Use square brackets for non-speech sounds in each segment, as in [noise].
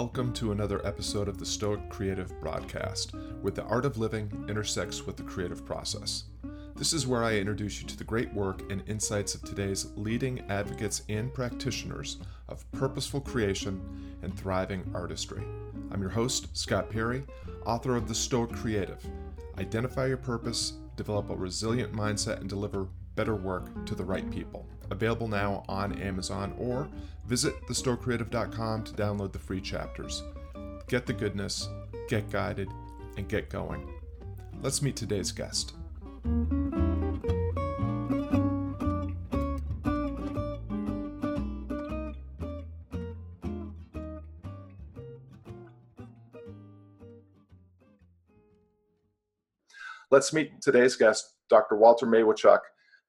Welcome to another episode of the Stoic Creative Broadcast, where the art of living intersects with the creative process. This is where I introduce you to the great work and insights of today's leading advocates and practitioners of purposeful creation and thriving artistry. I'm your host, Scott Perry, author of The Stoic Creative. Identify your purpose, develop a resilient mindset, and deliver better work to the right people. Available now on Amazon or visit thestoicreative.com to download the free chapters. Get the goodness, get guided, and get going. Let's meet today's guest. Let's meet today's guest, Dr. Walter Matweychuk.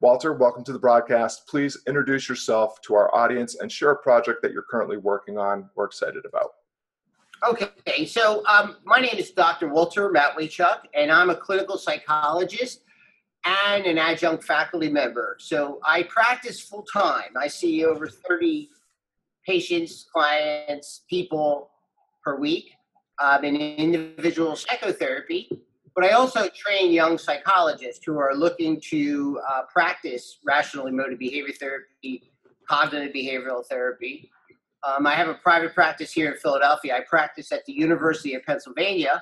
Walter, welcome to the broadcast. Please introduce yourself to our audience and share a project that you're currently working on or excited about. Okay, so um, my name is Dr. Walter Matweychuk, and I'm a clinical psychologist and an adjunct faculty member. So I practice full time. I see over 30 patients, clients, people per week um, in individual psychotherapy but I also train young psychologists who are looking to uh, practice rational emotive behavior therapy, cognitive behavioral therapy. Um, I have a private practice here in Philadelphia. I practice at the University of Pennsylvania.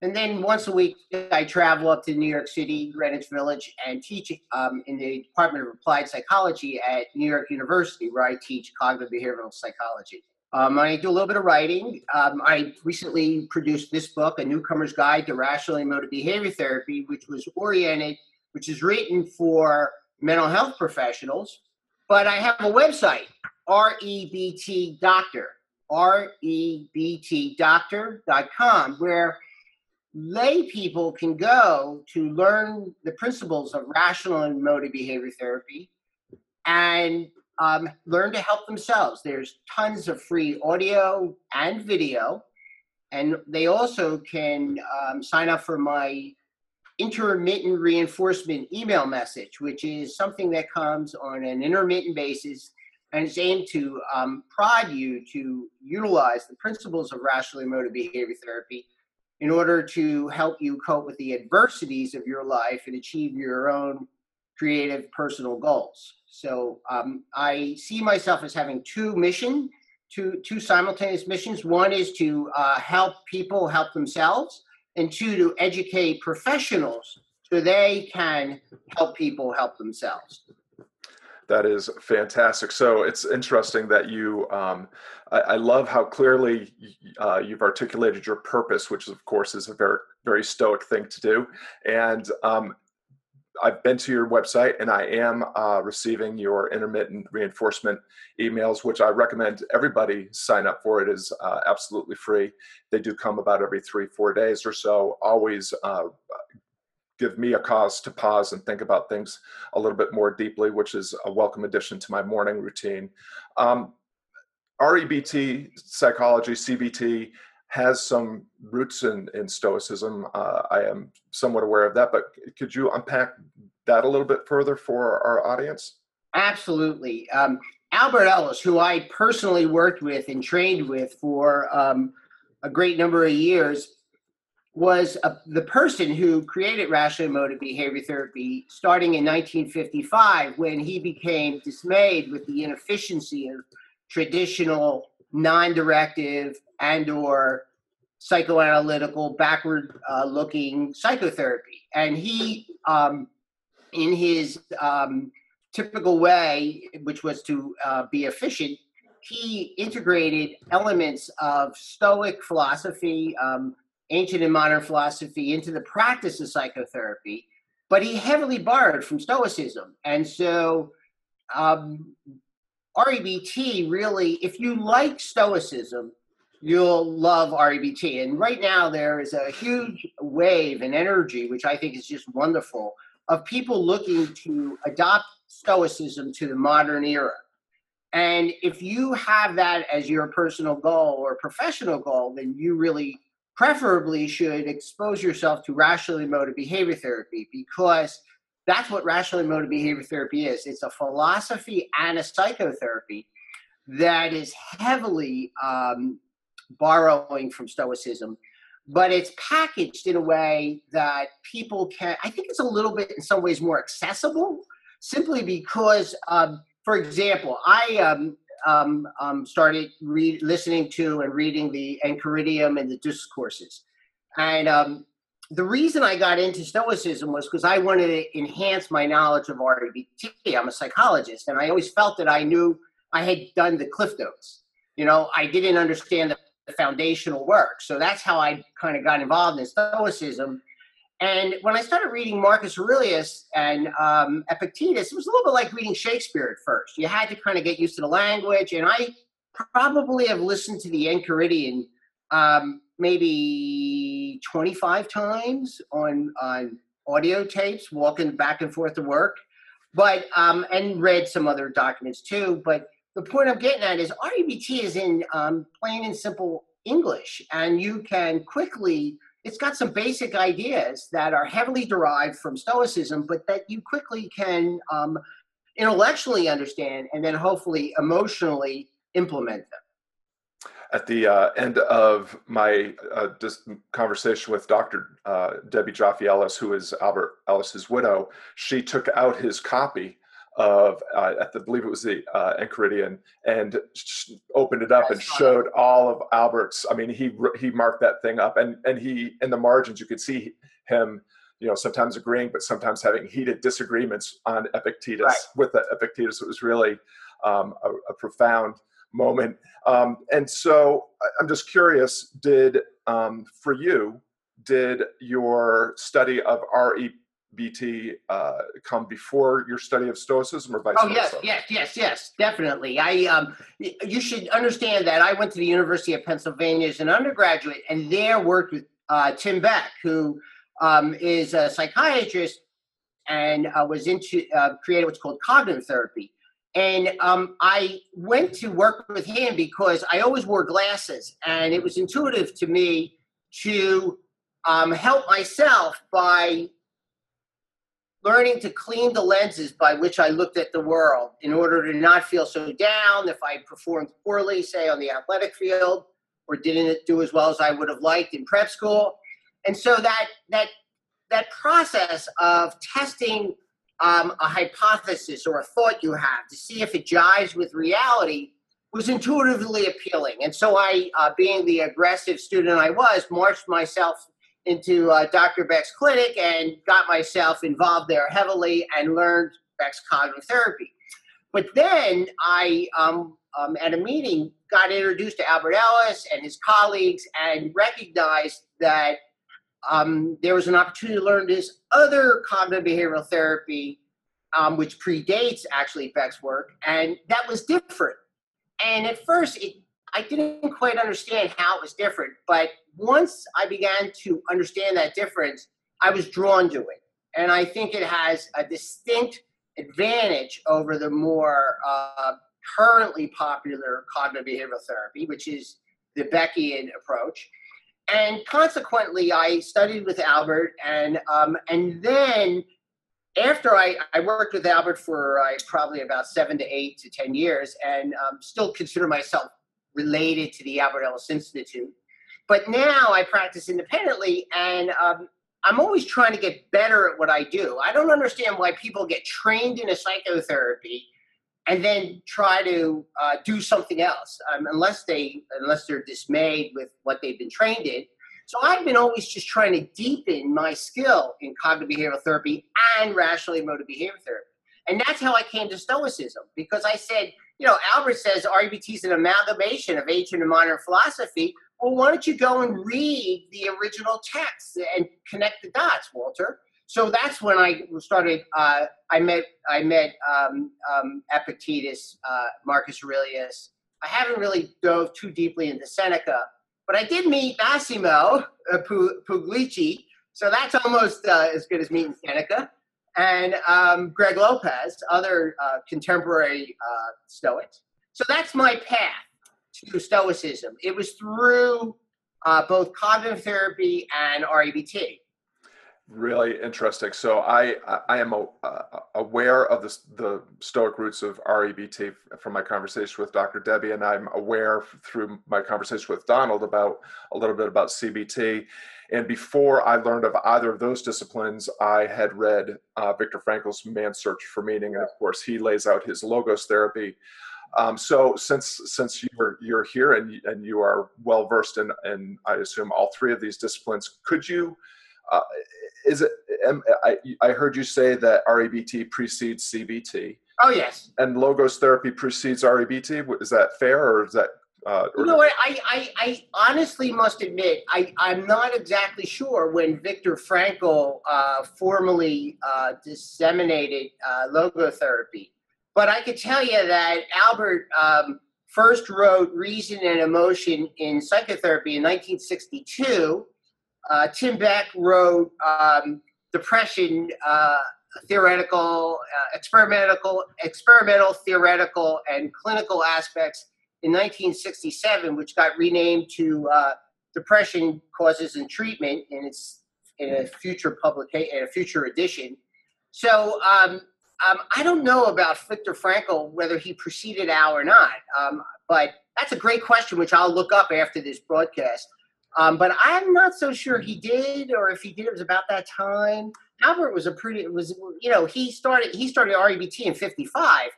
And then once a week, I travel up to New York City, Greenwich Village, and teach um, in the Department of Applied Psychology at New York University, where I teach cognitive behavioral psychology. Um, I do a little bit of writing. Um, I recently produced this book, A Newcomer's Guide to Rational Emotive Behavior Therapy, which was oriented, which is written for mental health professionals. But I have a website, REBT Doctor, R-E-B-T-Doctor.com, where lay people can go to learn the principles of rational and emotive behavior therapy and um, learn to help themselves. There's tons of free audio and video, and they also can um, sign up for my intermittent reinforcement email message, which is something that comes on an intermittent basis and is aimed to um, prod you to utilize the principles of rational emotive behavior therapy in order to help you cope with the adversities of your life and achieve your own creative personal goals. So um, I see myself as having two mission, two two simultaneous missions. One is to uh, help people help themselves, and two to educate professionals so they can help people help themselves. That is fantastic. So it's interesting that you, um, I, I, love how clearly uh, you've articulated your purpose, which of course is a very, very stoic thing to do. And um, I've been to your website and I am uh, receiving your intermittent reinforcement emails, which I recommend everybody sign up for. It is uh, absolutely free. They do come about every three, four days or so. Always uh, give me a cause to pause and think about things a little bit more deeply, which is a welcome addition to my morning routine. Um, REBT psychology, CBT, has some roots in, in Stoicism. Uh, I am somewhat aware of that, but could you unpack that a little bit further for our audience? Absolutely. Um, Albert Ellis, who I personally worked with and trained with for um, a great number of years, was a, the person who created rational emotive behavior therapy starting in 1955 when he became dismayed with the inefficiency of traditional non-directive and or psychoanalytical backward uh, looking psychotherapy. And he um, in his um, typical way which was to uh, be efficient he integrated elements of stoic philosophy um, ancient and modern philosophy into the practice of psychotherapy but he heavily borrowed from stoicism. And so um, REBT really, if you like Stoicism, you'll love REBT. And right now, there is a huge wave and energy, which I think is just wonderful, of people looking to adopt Stoicism to the modern era. And if you have that as your personal goal or professional goal, then you really preferably should expose yourself to rational emotive behavior therapy because that's what rational emotive behavior therapy is. It's a philosophy and a psychotherapy that is heavily um, borrowing from Stoicism, but it's packaged in a way that people can. I think it's a little bit, in some ways, more accessible, simply because, um, for example, I um, um, um, started listening to and reading the Enchiridion and the Discourses, and um, the reason I got into Stoicism was because I wanted to enhance my knowledge of REBT. I'm a psychologist, and I always felt that I knew I had done the cliff notes. You know, I didn't understand the foundational work, so that's how I kind of got involved in Stoicism. And when I started reading Marcus Aurelius and um, Epictetus, it was a little bit like reading Shakespeare at first. You had to kind of get used to the language, and I probably have listened to the Enchiridion um, maybe 25 times on on audio tapes, walking back and forth to work, but um, and read some other documents too. But the point I'm getting at is REBT is in um, plain and simple English, and you can quickly. It's got some basic ideas that are heavily derived from Stoicism, but that you quickly can um, intellectually understand and then hopefully emotionally implement them at the uh, end of my uh, conversation with Dr. Uh, Debbie Joffe Ellis, who is Albert Ellis's widow, she took out his copy of, uh, at the, I believe it was the uh, Enchiridion, and opened it up and showed all of Albert's. I mean, he he marked that thing up, and and he in the margins you could see him you know sometimes agreeing but sometimes having heated disagreements on epictetus right. with the epictetus it was really um, a, a, profound moment. Um, and so I'm just curious, did, um, for you, did your study of REBT uh, come before your study of Stoicism or vice oh, versa? Oh, yes, yes, yes, yes, definitely. I, um, you should understand that I went to the University of Pennsylvania as an undergraduate and there worked with uh, Tim Beck, who um, is a psychiatrist and uh, was into, uh, created what's called cognitive therapy. And um, I went to work with him because I always wore glasses, and it was intuitive to me to um, help myself by learning to clean the lenses by which I looked at the world in order to not feel so down if I performed poorly, say on the athletic field, or didn't do as well as I would have liked in prep school. And so that that that process of testing um, a hypothesis or a thought you have to see if it jives with reality was intuitively appealing. And so I, uh, being the aggressive student I was, marched myself into uh, Dr. Beck's clinic and got myself involved there heavily and learned Beck's cognitive therapy. But then I, um, um, at a meeting, got introduced to Albert Ellis and his colleagues and recognized that um, there was an opportunity to learn this other cognitive behavioral therapy, um, which predates actually Beck's work, and that was different. And at first, it, I didn't quite understand how it was different, but once I began to understand that difference, I was drawn to it. And I think it has a distinct advantage over the more uh, currently popular cognitive behavioral therapy, which is the Beckian approach and consequently, I studied with Albert, and um, and then after I, I worked with Albert for uh, probably about seven to eight to ten years, and um, still consider myself related to the Albert Ellis Institute. But now I practice independently, and um, I'm always trying to get better at what I do. I don't understand why people get trained in a psychotherapy and then try to uh, do something else um, unless they unless they're dismayed with what they've been trained in so i've been always just trying to deepen my skill in cognitive behavioral therapy and rational emotive behavior therapy and that's how i came to stoicism because i said you know albert says REBT is an amalgamation of ancient and modern philosophy well why don't you go and read the original text and connect the dots walter so that's when I started. Uh, I met I met um, um, Epictetus, uh, Marcus Aurelius. I haven't really dove too deeply into Seneca, but I did meet Massimo uh, Pigliucci. So that's almost uh, as good as meeting Seneca. And um, Greg Lopez, other uh, contemporary uh, Stoics. So that's my path to Stoicism. It was through both cognitive therapy and REBT. Really interesting. So I I am a, uh, aware of the the Stoic roots of REBT from my conversation with Dr. Debbie, and I'm aware through my conversation with Donald about a little bit about CBT. And before I learned of either of those disciplines, I had read uh, Viktor Frankl's Man's Search for Meaning, and of course, he lays out his logos therapy. Um, so since since you're you're here and and you are well versed in, in I assume all three of these disciplines, could you uh, is it? I, I heard you say that REBT precedes CBT. Oh yes. And logos therapy precedes REBT. Is that fair, or is that? Uh, you know? I, I, I honestly must admit I, I'm not exactly sure when Viktor Frankl uh, formally uh, disseminated uh, logotherapy, but I could tell you that Albert um, first wrote Reason and Emotion in Psychotherapy in 1962 uh, Tim Beck wrote um, Depression uh, Theoretical, Experimental, Experimental, Theoretical, and Clinical Aspects in 1967, which got renamed to uh, Depression Causes and Treatment in its in a future publication, a future edition. So um, um, I don't know about Viktor Frankl whether he preceded Al or not, um, but that's a great question, which I'll look up after this broadcast. Um, but I'm not so sure he did, or if he did, it was about that time. Albert was a pretty was you know he started he started REBT in '55,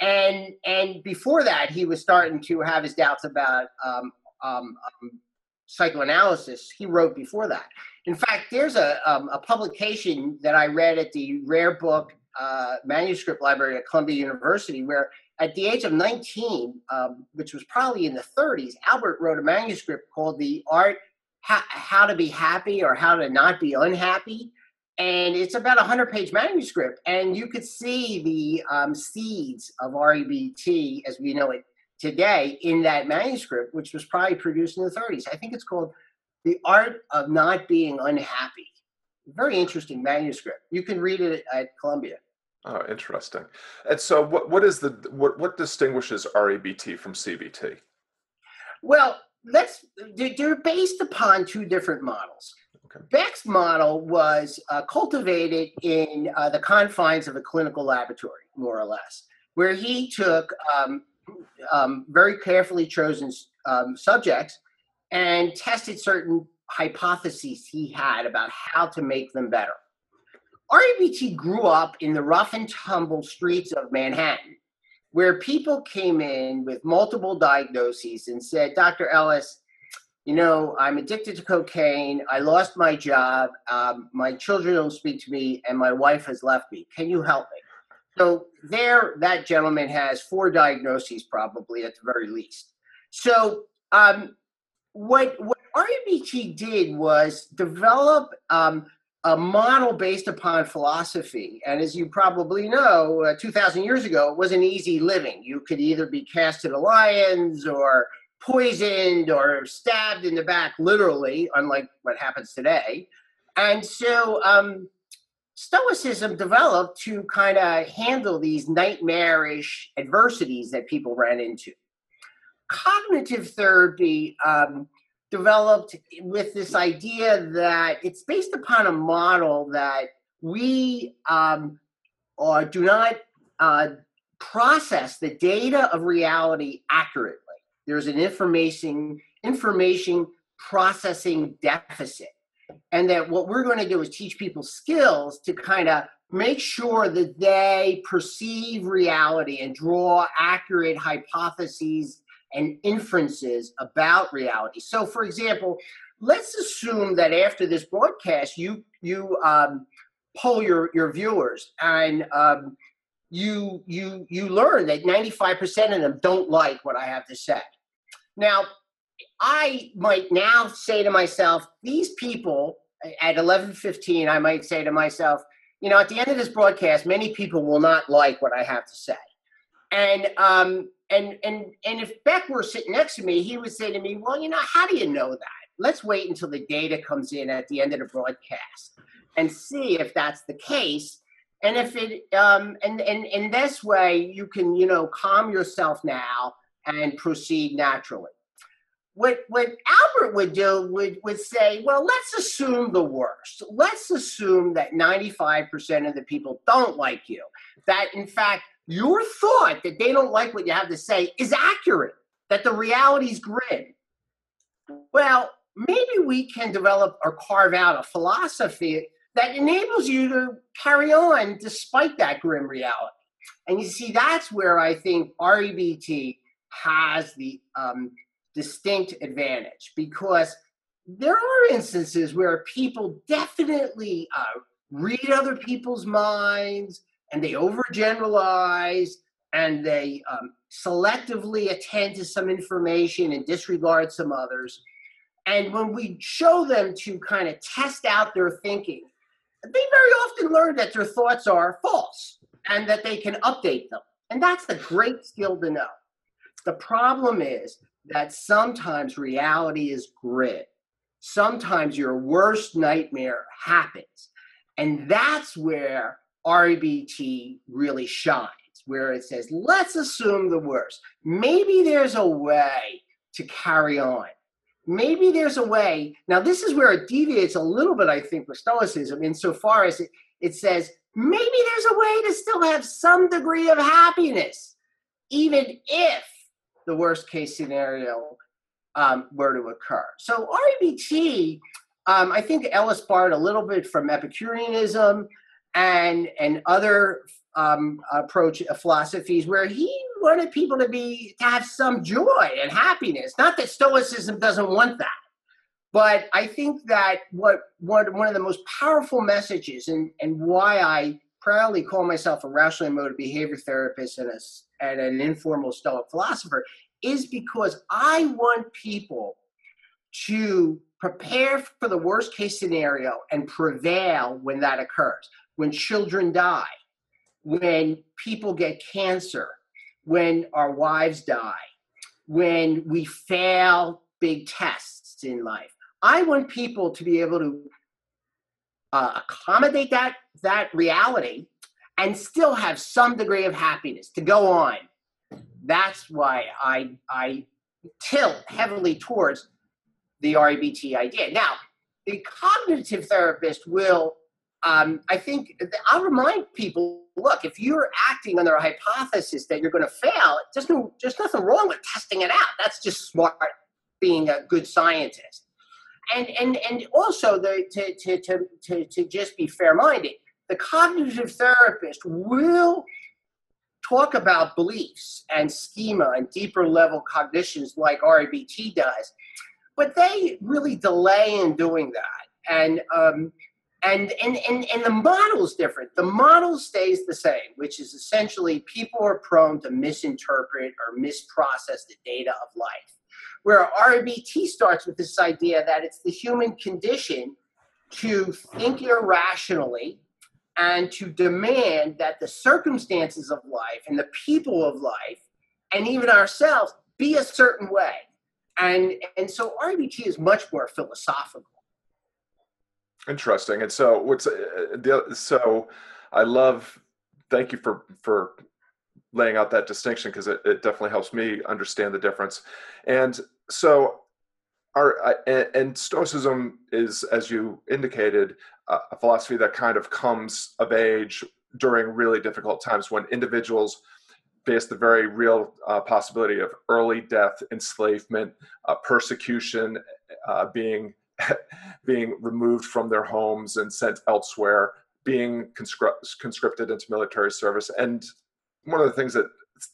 and and before that he was starting to have his doubts about um, um, um, psychoanalysis. He wrote before that. In fact, there's a um, a publication that I read at the Rare Book uh, Manuscript Library at Columbia University where at the age of 19, um, which was probably in the 30s, Albert wrote a manuscript called The Art How, How to Be Happy or How to Not Be Unhappy. And it's about a 100 page manuscript. And you could see the um, seeds of REBT as we know it today in that manuscript, which was probably produced in the 30s. I think it's called The Art of Not Being Unhappy. Very interesting manuscript. You can read it at Columbia. Oh, interesting. And so, what what is the what what distinguishes REBT from CBT? Well, let's they're based upon two different models. Beck's model was uh, cultivated in uh, the confines of a clinical laboratory, more or less, where he took um, um, very carefully chosen um, subjects and tested certain hypotheses he had about how to make them better. REBT grew up in the rough and tumble streets of Manhattan, where people came in with multiple diagnoses and said, Dr. Ellis, you know, I'm addicted to cocaine. I lost my job. Um, my children don't speak to me, and my wife has left me. Can you help me? So, there, that gentleman has four diagnoses, probably at the very least. So, um, what, what REBT did was develop um, a model based upon philosophy. And as you probably know, uh, 2,000 years ago, it wasn't easy living. You could either be cast to the lions or poisoned or stabbed in the back, literally, unlike what happens today. And so um, Stoicism developed to kind of handle these nightmarish adversities that people ran into. Cognitive therapy um, developed with this idea that it's based upon a model that we um, or do not uh, process the data of reality accurately. There's an information information processing deficit, and that what we're going to do is teach people skills to kind of make sure that they perceive reality and draw accurate hypotheses and inferences about reality. So, for example, let's assume that after this broadcast, you you um, poll your your viewers and um, you you you learn that 95% of them don't like what I have to say. Now, I might now say to myself, these people at 11:15, I might say to myself, you know, at the end of this broadcast, many people will not like what I have to say, and um, and and and if Beck were sitting next to me, he would say to me, "Well, you know, how do you know that? Let's wait until the data comes in at the end of the broadcast and see if that's the case." And if it um, and and in this way, you can you know calm yourself now and proceed naturally. what what Albert would do would would say, well, let's assume the worst. Let's assume that 95% of the people don't like you. That in fact, your thought that they don't like what you have to say is accurate, that the reality is grim. Well, maybe we can develop or carve out a philosophy that enables you to carry on despite that grim reality. And you see, that's where I think REBT has the um, distinct advantage because there are instances where people definitely uh, read other people's minds and they overgeneralize and they um, selectively attend to some information and disregard some others. And when we show them to kind of test out their thinking, they very often learn that their thoughts are false and that they can update them. And that's a great skill to know. The problem is that sometimes reality is grid. Sometimes your worst nightmare happens. And that's where REBT really shines, where it says, let's assume the worst. Maybe there's a way to carry on. Maybe there's a way. Now, this is where it deviates a little bit, I think, with Stoicism, insofar as it, it says, maybe there's a way to still have some degree of happiness, even if the worst case scenario um, were to occur. So REBT, um, I think Ellis borrowed a little bit from Epicureanism and and other um, approach uh, philosophies where he wanted people to be to have some joy and happiness. Not that Stoicism doesn't want that, but I think that what what one of the most powerful messages and and why I proudly call myself a rational emotive behavior therapist and a and an informal Stoic philosopher is because I want people to prepare for the worst case scenario and prevail when that occurs. When children die, when people get cancer, when our wives die, when we fail big tests in life. I want people to be able to uh, accommodate that that reality and still have some degree of happiness to go on. That's why I I tilt heavily towards the REBT idea. Now, the cognitive therapist will, um, I think, I'll remind people look, if you're acting under a hypothesis that you're going to fail, there's, no, there's nothing wrong with testing it out. That's just smart being a good scientist. And, and, and also the, to, to, to, to, to just be fair minded, the cognitive therapist will talk about beliefs and schema and deeper level cognitions like REBT does, but they really delay in doing that. And um, and, and, and, and the model is different. The model stays the same, which is essentially people are prone to misinterpret or misprocess the data of life. Where RBT starts with this idea that it's the human condition to think irrationally and to demand that the circumstances of life and the people of life and even ourselves be a certain way. And, and so RBT is much more philosophical. Interesting. And so what's uh, so I love thank you for for laying out that distinction because it, it definitely helps me understand the difference. And so our and stoicism is as you indicated a philosophy that kind of comes of age during really difficult times when individuals face the very real uh, possibility of early death, enslavement, uh, persecution, uh, being [laughs] being removed from their homes and sent elsewhere, being conscri- conscripted into military service, and one of the things that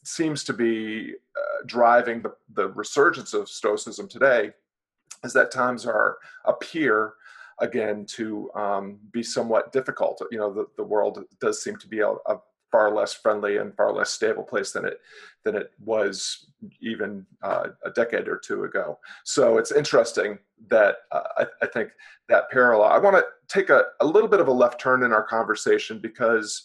seems to be uh, driving the, the resurgence of Stoicism today is that times are appear again to um, be somewhat difficult. You know, the, the world does seem to be a, a, far less friendly and far less stable place than it than it was even uh, a decade or two ago. So it's interesting that uh, I, I, think that parallel. I want to take a, a little bit of a left turn in our conversation because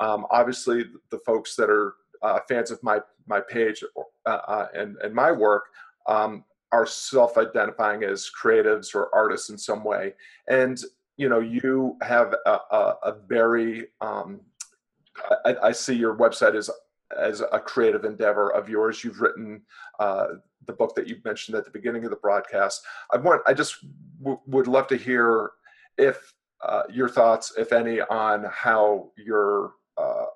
um, obviously the folks that are uh, fans of my my page uh, uh, and and my work um, are self-identifying as creatives or artists in some way and you know you have a, a, a very um, I, I, see your website as as a creative endeavor of yours you've written uh, the book that you mentioned at the beginning of the broadcast. I want, I just w- would love to hear if uh, your thoughts, if any, on how your uh,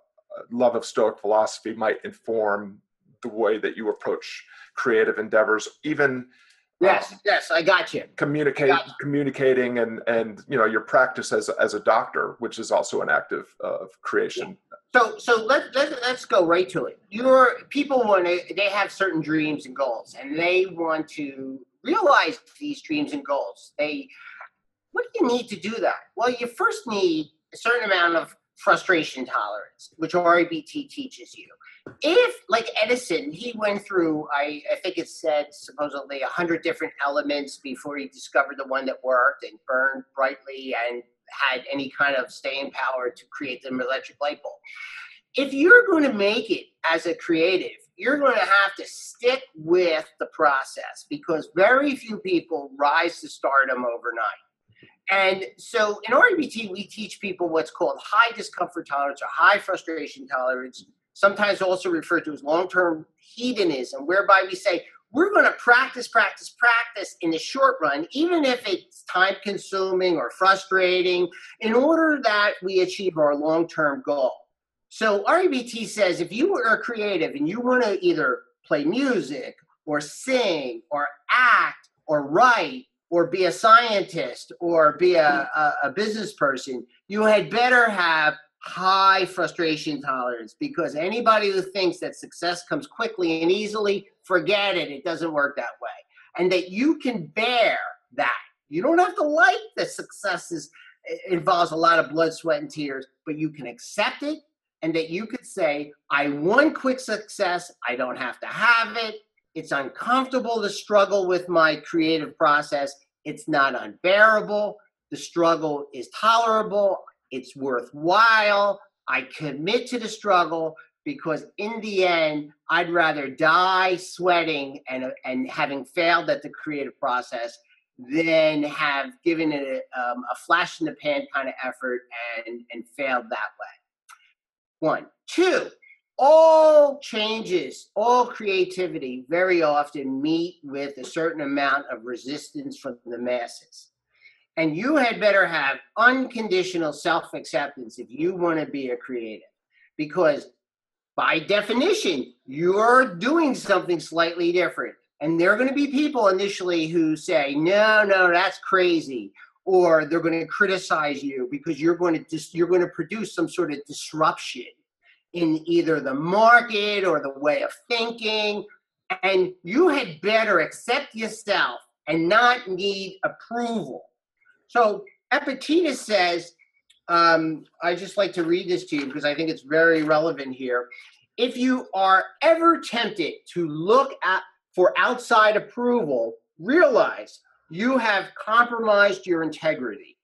love of Stoic philosophy might inform the way that you approach creative endeavors, even Yes, um, yes, I got you. Communicate, got you. communicating, and and you know your practice as as a doctor, which is also an act of, of creation. So so let, let let's go right to it. Your people want to they have certain dreams and goals, and they want to realize these dreams and goals. They what do you need to do that? Well, you first need a certain amount of frustration tolerance, which REBT teaches you. If like edison he went through i, I think it said supposedly 100 different elements before he discovered the one that worked and burned brightly and had any kind of staying power to create the electric light bulb. If you're going to make it as a creative you're going to have to stick with the process because very few people rise to stardom overnight and so in REBT, we teach people what's called high discomfort tolerance or high frustration tolerance sometimes also referred to as long term hedonism, whereby we say, we're going to practice, practice, practice in the short run, even if it's time consuming or frustrating, in order that we achieve our long term goal. So REBT says if you are creative and you want to either play music or sing or act or write or be a scientist or be a, a, a business person, you had better have high frustration tolerance because anybody who thinks that success comes quickly and easily, forget it. It doesn't work that way. And that you can bear that. You don't have to like that success is, eh, involves a lot of blood, sweat, and tears, but you can accept it and that you could say, I want quick success. I don't have to have it. It's uncomfortable to struggle with my creative process. It's not unbearable. The struggle is tolerable it's worthwhile. I commit to the struggle because in the end, I'd rather die sweating and, and having failed at the creative process than have given it a, um, a flash in the pan kind of effort and, and failed that way. One. Two, all changes, all creativity very often meet with a certain amount of resistance from the masses. And you had better have unconditional self acceptance if you want to be a creative. Because by definition, you're doing something slightly different. And there are going to be people initially who say, no, no, that's crazy. Or they're going to criticize you because you're going to dis- you're going to produce some sort of disruption in either the market or the way of thinking. And you had better accept yourself and not need approval so Epictetus says, um, I just like to read this to you because I think it's very relevant here. If you are ever tempted to look at for outside approval, realize you have compromised your integrity.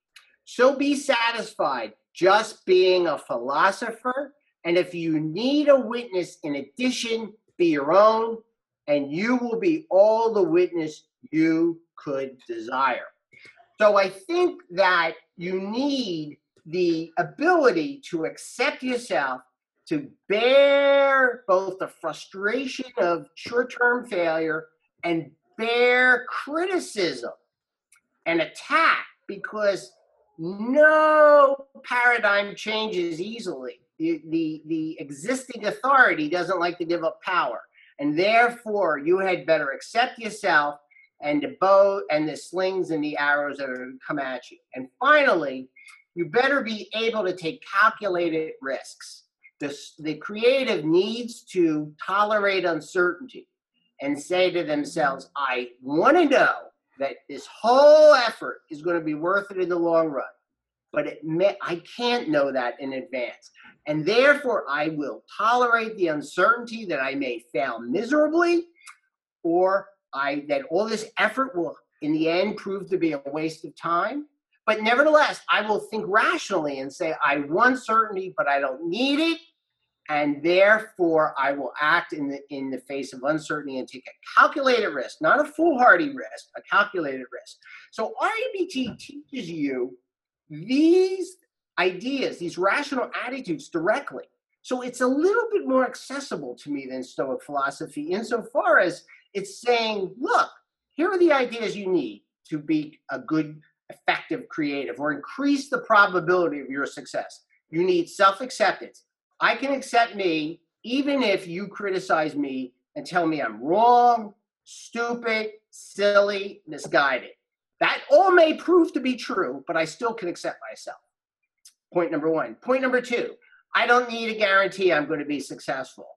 So be satisfied just being a philosopher. And if you need a witness in addition, be your own, and you will be all the witness you could desire. So I think that you need the ability to accept yourself, to bear both the frustration of short term failure and bear criticism and attack because no paradigm changes easily. The, the, existing authority doesn't like to give up power. And therefore, you had better accept yourself and the bow and the slings and the arrows that are going to come at you. And finally, you better be able to take calculated risks. The, the creative needs to tolerate uncertainty and say to themselves, I want to know that this whole effort is going to be worth it in the long run. But it may, I can't know that in advance. And therefore, I will tolerate the uncertainty that I may fail miserably or I that all this effort will in the end prove to be a waste of time. But nevertheless, I will think rationally and say, I want certainty, but I don't need it. And therefore, I will act in the in the face of uncertainty and take a calculated risk, not a foolhardy risk, a calculated risk. So REBT teaches you these ideas, these rational attitudes directly. So it's a little bit more accessible to me than Stoic philosophy insofar as It's saying, look, here are the ideas you need to be a good, effective creative or increase the probability of your success. You need self acceptance. I can accept me even if you criticize me and tell me I'm wrong, stupid, silly, misguided. That all may prove to be true, but I still can accept myself. Point number one. Point number two I don't need a guarantee I'm going to be successful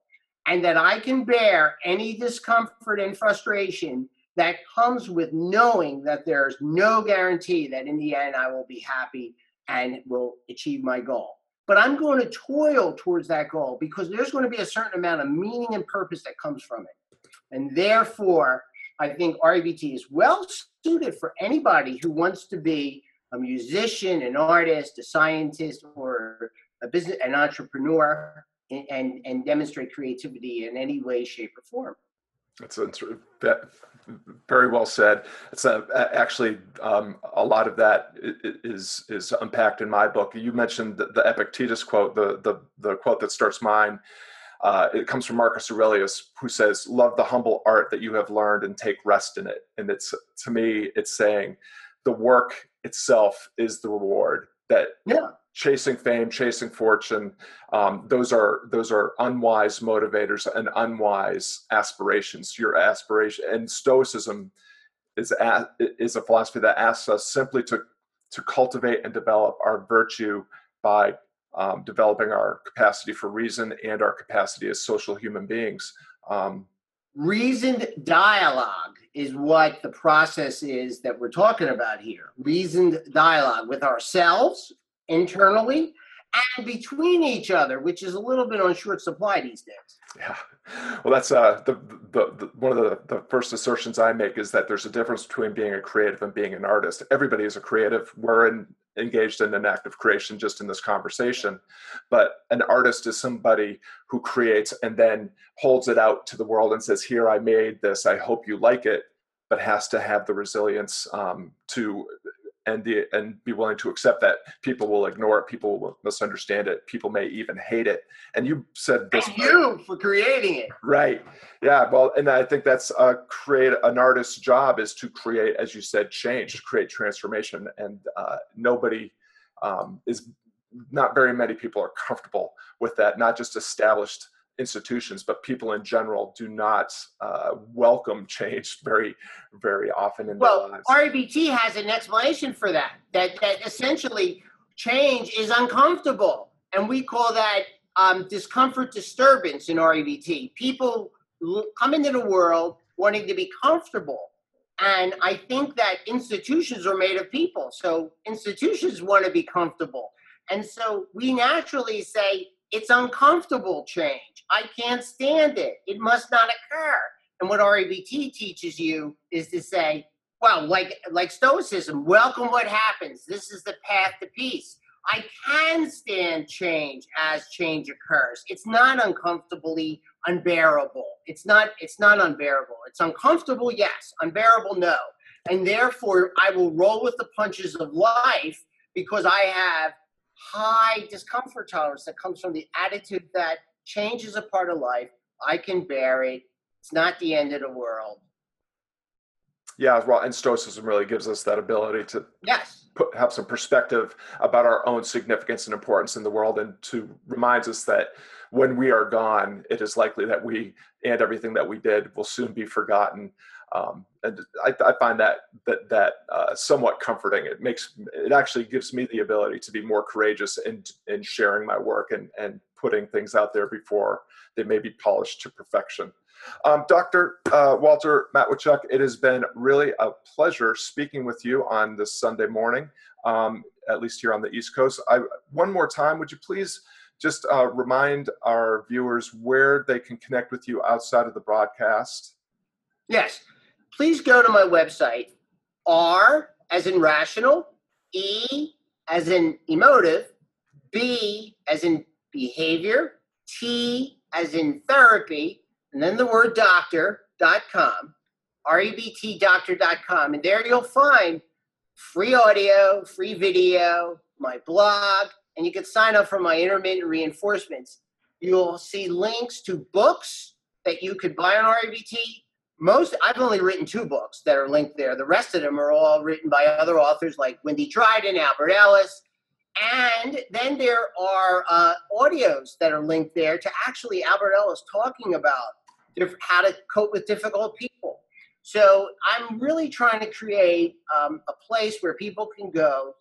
and that I can bear any discomfort and frustration that comes with knowing that there's no guarantee that in the end I will be happy and will achieve my goal. But I'm going to toil towards that goal because there's going to be a certain amount of meaning and purpose that comes from it. And therefore, I think REBT is well suited for anybody who wants to be a musician, an artist, a scientist, or a business, an entrepreneur, and, and, and demonstrate creativity in any way, shape, or form. That's very well said. It's a, actually um, a lot of that is is unpacked in my book. You mentioned the, the Epictetus quote, the the the quote that starts mine. Uh, it comes from Marcus Aurelius, who says, "Love the humble art that you have learned and take rest in it." And it's to me, it's saying the work itself is the reward. That yeah chasing fame, chasing fortune, um, those are those are unwise motivators and unwise aspirations. Your aspiration and Stoicism is a, is a philosophy that asks us simply to to cultivate and develop our virtue by um, developing our capacity for reason and our capacity as social human beings. Um, reasoned dialogue is what the process is that we're talking about here. Reasoned dialogue with ourselves, internally and between each other, which is a little bit on short supply these days. Yeah, well, that's uh, the, the, the one of the, the first assertions I make is that there's a difference between being a creative and being an artist. Everybody is a creative. We're in, engaged in an act of creation just in this conversation, but an artist is somebody who creates and then holds it out to the world and says, "Here, I made this. I hope you like it." But has to have the resilience um, to and the and be willing to accept that people will ignore it, people will misunderstand it, people may even hate it. And you said this. Thank you for creating it. Right. Yeah. Well, and I think that's a create an artist's job is to create, as you said, change, to create transformation, and uh, nobody um, is not very many people are comfortable with that. Not just established institutions, but people in general do not uh, welcome change [laughs] very, very often in well, their lives. REBT has an explanation for that. That that essentially change is uncomfortable, and we call that um, discomfort disturbance in REBT. People come into the world wanting to be comfortable. And I think that institutions are made of people. So institutions want to be comfortable. And so we naturally say, it's uncomfortable change. I can't stand it. It must not occur. And what REBT teaches you is to say, well, like like Stoicism, welcome what happens. This is the path to peace. I can stand change as change occurs. It's not uncomfortably unbearable. It's not it's not unbearable. It's uncomfortable, yes. Unbearable, no. And therefore I will roll with the punches of life because I have high discomfort tolerance that comes from the attitude that change is a part of life. I can bear it. It's not the end of the world. Yeah, well, and Stoicism really gives us that ability to yes put, have some perspective about our own significance and importance in the world, and to reminds us that when we are gone, it is likely that we and everything that we did will soon be forgotten. Um, and I, I, find that that that uh, somewhat comforting. It makes it actually gives me the ability to be more courageous in in sharing my work and and putting things out there before they may be polished to perfection. Um, Dr. Uh, Walter Matweychuk, it has been really a pleasure speaking with you on this Sunday morning, um, at least here on the East Coast. I, one more time, would you please just uh, remind our viewers where they can connect with you outside of the broadcast? Yes please go to my website, R as in rational, E as in emotive, B as in behavior, T as in therapy, and then the word doctor.com, rebtdoctor.com. And there you'll find free audio, free video, my blog, and you can sign up for my intermittent reinforcements. You'll see links to books that you could buy on REBT, most I've only written two books that are linked there. The rest of them are all written by other authors like Windy Dryden, Albert Ellis, and then there are uh, audios that are linked there to actually Albert Ellis talking about how to cope with difficult people. So I'm really trying to create um, a place where people can go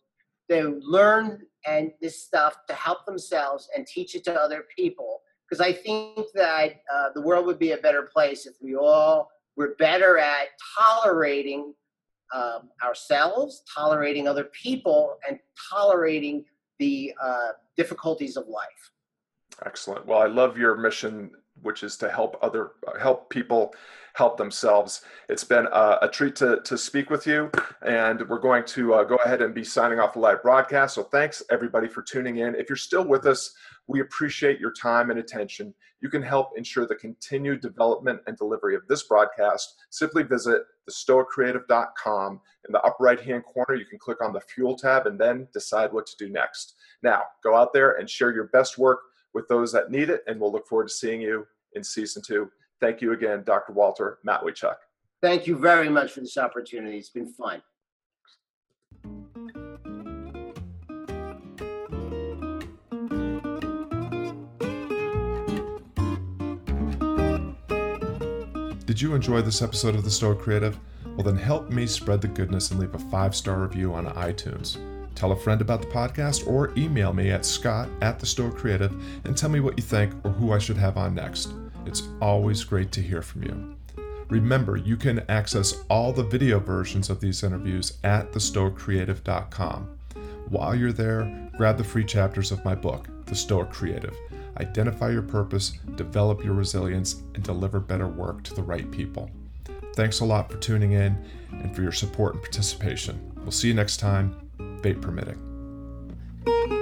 to learn and this stuff to help themselves and teach it to other people. Because I think that uh, the world would be a better place if we all were better at tolerating um, ourselves, tolerating other people, and tolerating the uh, difficulties of life. Excellent. Well, I love your mission, which is to help other help people help themselves. It's been a, a treat to, to speak with you, and we're going to uh, go ahead and be signing off the live broadcast. So thanks everybody for tuning in. If you're still with us, we appreciate your time and attention. You can help ensure the continued development and delivery of this broadcast. Simply visit thestoiccreative.com. In the upper right hand corner, you can click on the Fuel tab and then decide what to do next. Now, go out there and share your best work with those that need it, and we'll look forward to seeing you in season two. Thank you again, Dr. Walter Matweychuk. Thank you very much for this opportunity. It's been fun. Did you enjoy this episode of The Stoic Creative? Well, then help me spread the goodness and leave a five star review on iTunes. Tell a friend about the podcast or email me at scott at The Stoic Creative and tell me what you think or who I should have on next. It's always great to hear from you. Remember, you can access all the video versions of these interviews at thestoiccreative.com. While you're there, grab the free chapters of my book, The Stoic Creative identify your purpose, develop your resilience, and deliver better work to the right people. Thanks a lot for tuning in and for your support and participation. We'll see you next time, fate permitting.